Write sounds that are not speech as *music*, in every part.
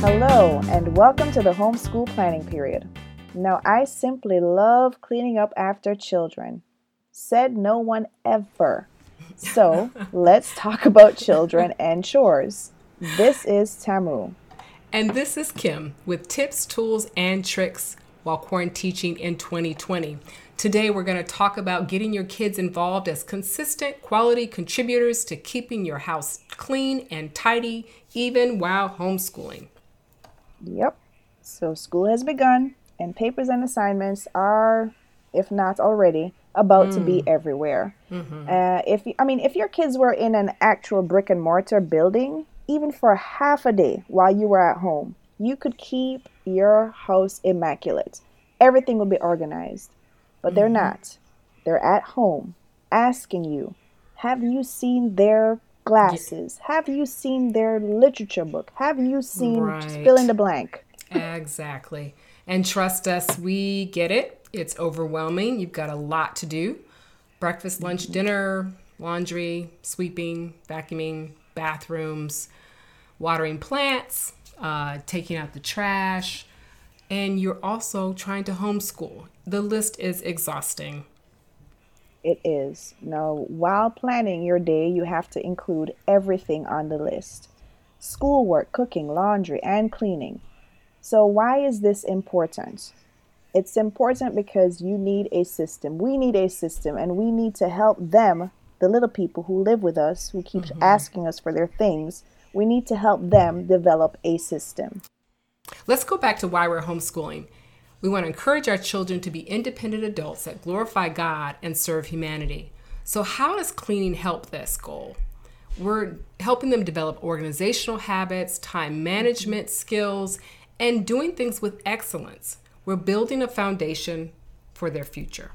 Hello, and welcome to the homeschool planning period. Now, I simply love cleaning up after children. Said no one ever. So, *laughs* let's talk about children and chores. This is Tamu. And this is Kim with tips, tools, and tricks while quarantining in 2020. Today, we're going to talk about getting your kids involved as consistent quality contributors to keeping your house clean and tidy, even while homeschooling. Yep. So, school has begun, and papers and assignments are, if not already, about mm. to be mm. everywhere. Mm-hmm. Uh, if I mean, if your kids were in an actual brick and mortar building, even for half a day while you were at home, you could keep your house immaculate. Everything will be organized. But they're mm-hmm. not. They're at home asking you, Have you seen their glasses? Have you seen their literature book? Have you seen right. fill in the blank? exactly. And trust us, we get it. It's overwhelming. You've got a lot to do breakfast, lunch, mm-hmm. dinner, laundry, sweeping, vacuuming, bathrooms, watering plants, uh, taking out the trash, and you're also trying to homeschool. The list is exhausting. It is. Now, while planning your day, you have to include everything on the list schoolwork, cooking, laundry, and cleaning. So, why is this important? It's important because you need a system. We need a system, and we need to help them, the little people who live with us, who keep mm-hmm. asking us for their things, we need to help them develop a system. Let's go back to why we're homeschooling. We want to encourage our children to be independent adults that glorify God and serve humanity. So, how does cleaning help this goal? We're helping them develop organizational habits, time management skills, and doing things with excellence. We're building a foundation for their future.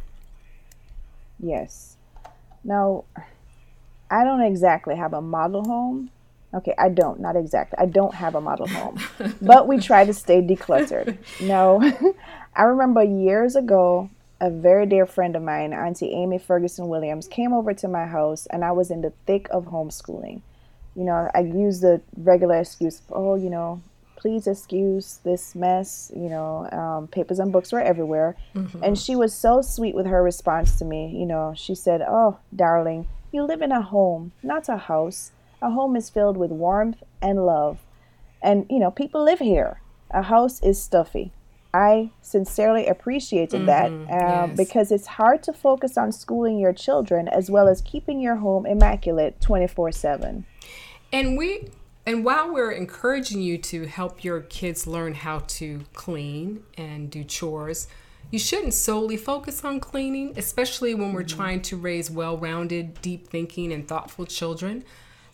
Yes. Now, I don't exactly have a model home, Okay, I don't, not exact. I don't have a model home, but we try to stay decluttered. No, *laughs* I remember years ago, a very dear friend of mine, Auntie Amy Ferguson Williams, came over to my house, and I was in the thick of homeschooling. You know, I used the regular excuse, oh, you know, please excuse this mess. You know, um, papers and books were everywhere. Mm-hmm. And she was so sweet with her response to me. You know, she said, oh, darling, you live in a home, not a house. A home is filled with warmth and love. And, you know, people live here. A house is stuffy. I sincerely appreciated mm-hmm, that uh, yes. because it's hard to focus on schooling your children as well as keeping your home immaculate 24 7. And we and while we're encouraging you to help your kids learn how to clean and do chores, you shouldn't solely focus on cleaning, especially when we're mm-hmm. trying to raise well rounded, deep thinking, and thoughtful children.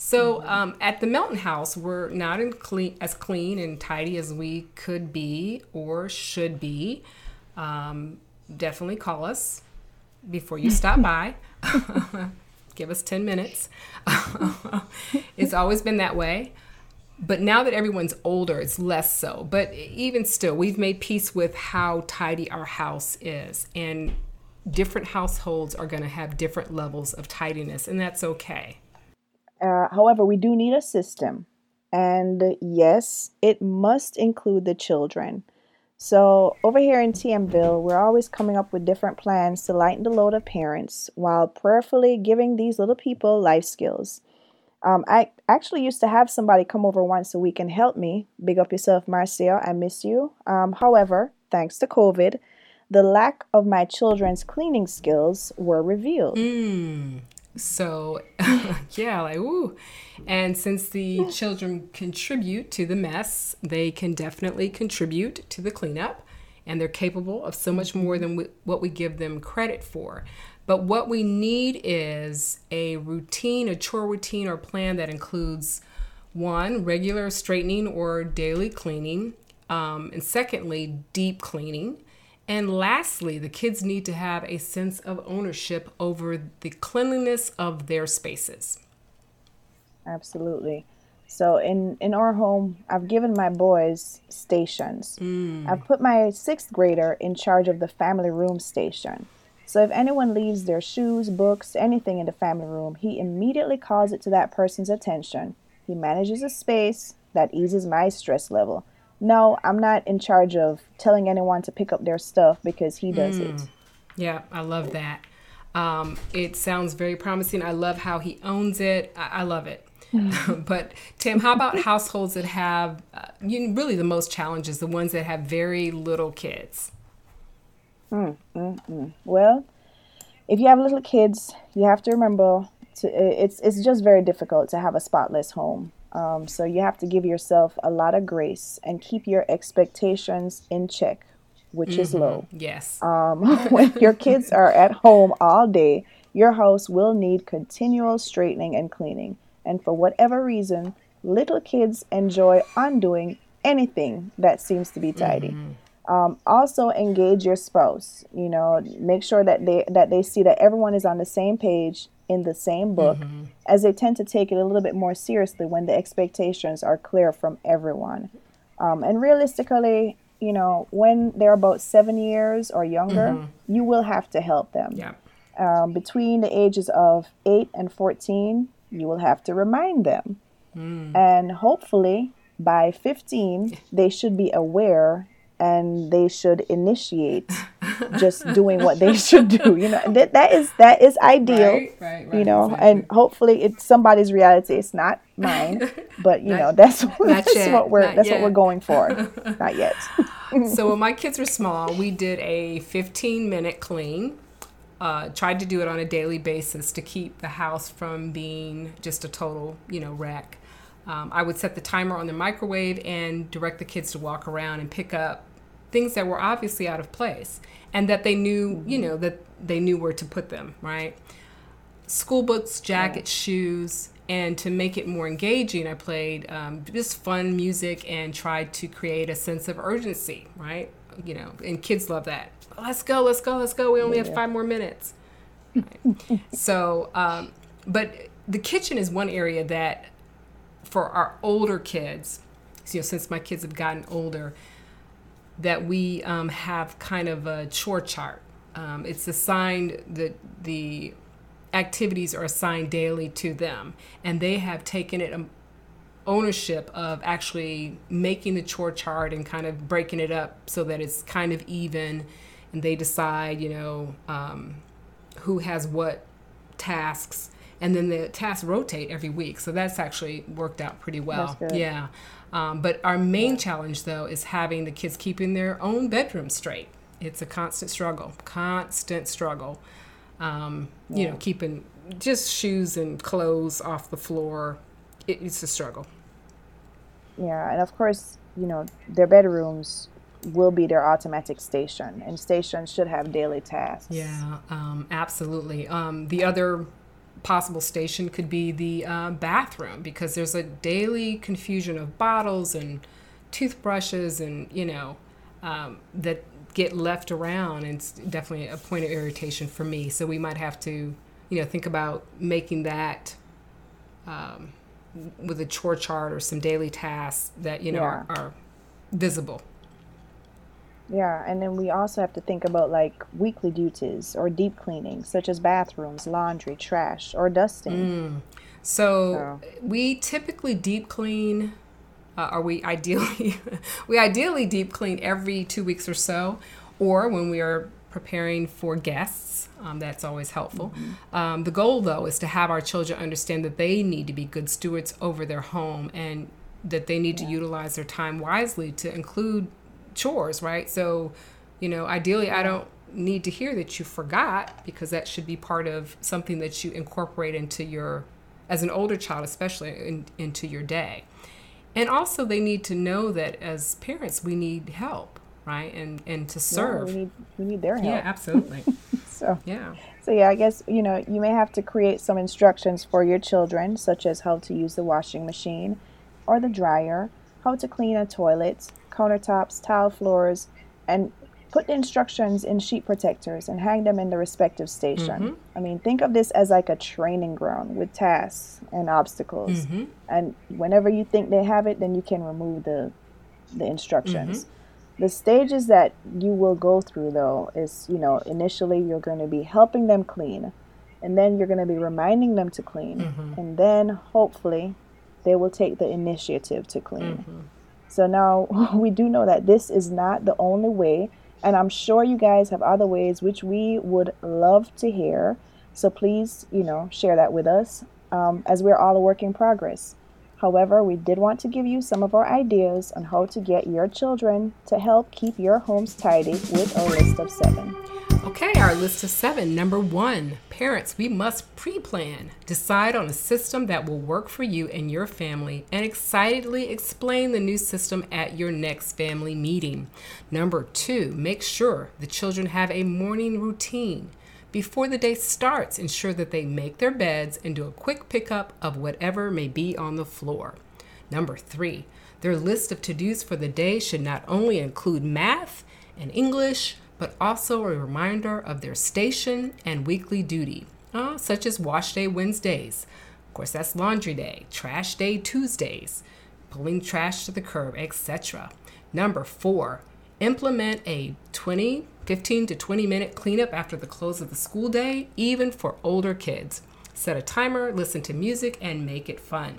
So um, at the Melton House, we're not clean, as clean and tidy as we could be or should be. Um, definitely call us before you stop *laughs* by. *laughs* Give us 10 minutes. *laughs* it's always been that way. But now that everyone's older, it's less so. But even still, we've made peace with how tidy our house is. And different households are going to have different levels of tidiness, and that's okay. Uh, however, we do need a system. And yes, it must include the children. So, over here in TMville, we're always coming up with different plans to lighten the load of parents while prayerfully giving these little people life skills. Um, I actually used to have somebody come over once a week and help me. Big up yourself, Marcia. I miss you. Um, however, thanks to COVID, the lack of my children's cleaning skills were revealed. Mm. So, *laughs* yeah, like, ooh. And since the children contribute to the mess, they can definitely contribute to the cleanup. And they're capable of so much more than we, what we give them credit for. But what we need is a routine, a chore routine or plan that includes one, regular straightening or daily cleaning. Um, and secondly, deep cleaning. And lastly, the kids need to have a sense of ownership over the cleanliness of their spaces. Absolutely. So in in our home, I've given my boys stations. Mm. I've put my sixth grader in charge of the family room station. So if anyone leaves their shoes, books, anything in the family room, he immediately calls it to that person's attention. He manages a space that eases my stress level. No, I'm not in charge of telling anyone to pick up their stuff because he does mm. it. Yeah, I love that. Um, it sounds very promising. I love how he owns it. I, I love it. *laughs* but Tim, how about households that have uh, you really the most challenges, the ones that have very little kids? Mm, mm, mm. Well, if you have little kids, you have to remember to, it's it's just very difficult to have a spotless home. Um, so you have to give yourself a lot of grace and keep your expectations in check, which mm-hmm. is low. Yes. Um, *laughs* *laughs* when your kids are at home all day, your house will need continual straightening and cleaning. And for whatever reason, little kids enjoy undoing anything that seems to be tidy. Mm-hmm. Um, also engage your spouse. You know, make sure that they that they see that everyone is on the same page in the same book, mm-hmm. as they tend to take it a little bit more seriously when the expectations are clear from everyone. Um, and realistically, you know, when they're about seven years or younger, mm-hmm. you will have to help them. Yeah. Um, between the ages of eight and fourteen, you will have to remind them. Mm. And hopefully, by 15, *laughs* they should be aware and they should initiate *laughs* just doing what they should do you know? That, that is that is ideal right, right, right, you know? exactly. and hopefully it's somebody's reality. It's not *laughs* mine but you not, know *laughs* that's, that's what we're not that's yet. what we're going for. *laughs* Not yet. So when my kids were small we did a 15 minute clean. Uh, tried to do it on a daily basis to keep the house from being just a total you know wreck. Um, I would set the timer on the microwave and direct the kids to walk around and pick up things that were obviously out of place and that they knew, you know, that they knew where to put them, right? School books, jackets, yeah. shoes, and to make it more engaging, I played um, just fun music and tried to create a sense of urgency, right? You know, and kids love that. Let's go, let's go, let's go. We only yeah. have five more minutes. Right? *laughs* so, um, but the kitchen is one area that for our older kids, you know, since my kids have gotten older, that we um, have kind of a chore chart. Um, it's assigned that the activities are assigned daily to them, and they have taken it um, ownership of actually making the chore chart and kind of breaking it up so that it's kind of even, and they decide, you know, um, who has what tasks, and then the tasks rotate every week. So that's actually worked out pretty well. Yeah. Um, but our main challenge, though, is having the kids keeping their own bedroom straight. It's a constant struggle, constant struggle. Um, you know, keeping just shoes and clothes off the floor. It, it's a struggle. Yeah, and of course, you know, their bedrooms will be their automatic station, and stations should have daily tasks. Yeah, um, absolutely. Um, the other possible station could be the uh, bathroom because there's a daily confusion of bottles and toothbrushes and you know um, that get left around and it's definitely a point of irritation for me so we might have to you know think about making that um, with a chore chart or some daily tasks that you know yeah. are, are visible yeah, and then we also have to think about like weekly duties or deep cleaning, such as bathrooms, laundry, trash, or dusting. Mm. So, so, we typically deep clean, uh, or we ideally *laughs* we ideally deep clean every two weeks or so, or when we are preparing for guests. Um, that's always helpful. Mm-hmm. Um, the goal, though, is to have our children understand that they need to be good stewards over their home and that they need yeah. to utilize their time wisely to include chores, right? So, you know, ideally, I don't need to hear that you forgot because that should be part of something that you incorporate into your, as an older child, especially in, into your day. And also, they need to know that as parents, we need help, right? And and to serve. Yeah, we need we need their help. Yeah, absolutely. *laughs* so yeah. So yeah, I guess you know you may have to create some instructions for your children, such as how to use the washing machine or the dryer, how to clean a toilet, countertops, tile floors, and put the instructions in sheet protectors and hang them in the respective station. Mm-hmm. I mean, think of this as like a training ground with tasks and obstacles. Mm-hmm. And whenever you think they have it, then you can remove the the instructions. Mm-hmm. The stages that you will go through, though, is you know, initially you're going to be helping them clean, and then you're going to be reminding them to clean, mm-hmm. and then hopefully they will take the initiative to clean. So now *laughs* we do know that this is not the only way, and I'm sure you guys have other ways which we would love to hear. So please, you know, share that with us um, as we're all a work in progress. However, we did want to give you some of our ideas on how to get your children to help keep your homes tidy with our list of seven. Okay, our list of seven. Number one, parents, we must pre plan. Decide on a system that will work for you and your family and excitedly explain the new system at your next family meeting. Number two, make sure the children have a morning routine. Before the day starts, ensure that they make their beds and do a quick pickup of whatever may be on the floor. Number three, their list of to dos for the day should not only include math and English, but also a reminder of their station and weekly duty, uh, such as wash day Wednesdays. Of course, that's laundry day, trash day Tuesdays, pulling trash to the curb, etc. Number four, implement a 20, 15 to 20 minute cleanup after the close of the school day, even for older kids. Set a timer, listen to music, and make it fun.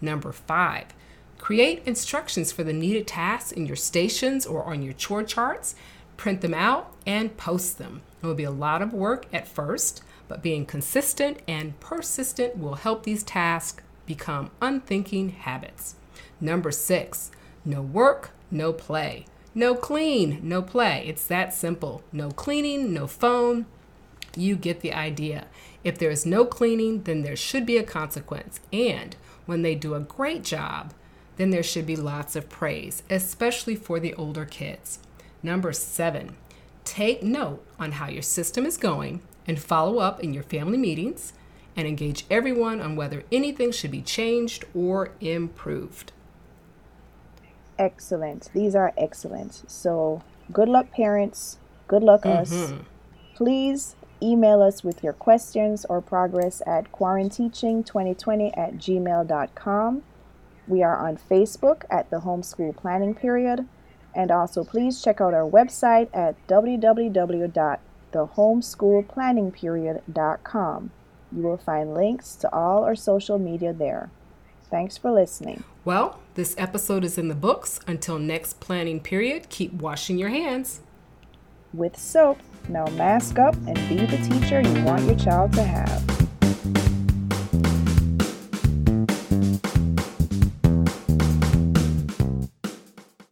Number five, create instructions for the needed tasks in your stations or on your chore charts print them out, and post them. It will be a lot of work at first, but being consistent and persistent will help these tasks become unthinking habits. Number six, no work, no play. No clean, no play. It's that simple. No cleaning, no phone. You get the idea. If there is no cleaning, then there should be a consequence. And when they do a great job, then there should be lots of praise, especially for the older kids. Number seven, take note on how your system is going and follow up in your family meetings and engage everyone on whether anything should be changed or improved. Excellent. These are excellent. So, good luck, parents. Good luck, mm-hmm. us. Please email us with your questions or progress at quaranteaching2020 at gmail.com. We are on Facebook at the Homeschool Planning Period. And also, please check out our website at www.thehomeschoolplanningperiod.com. You will find links to all our social media there. Thanks for listening. Well, this episode is in the books. Until next planning period, keep washing your hands with soap. Now mask up and be the teacher you want your child to have.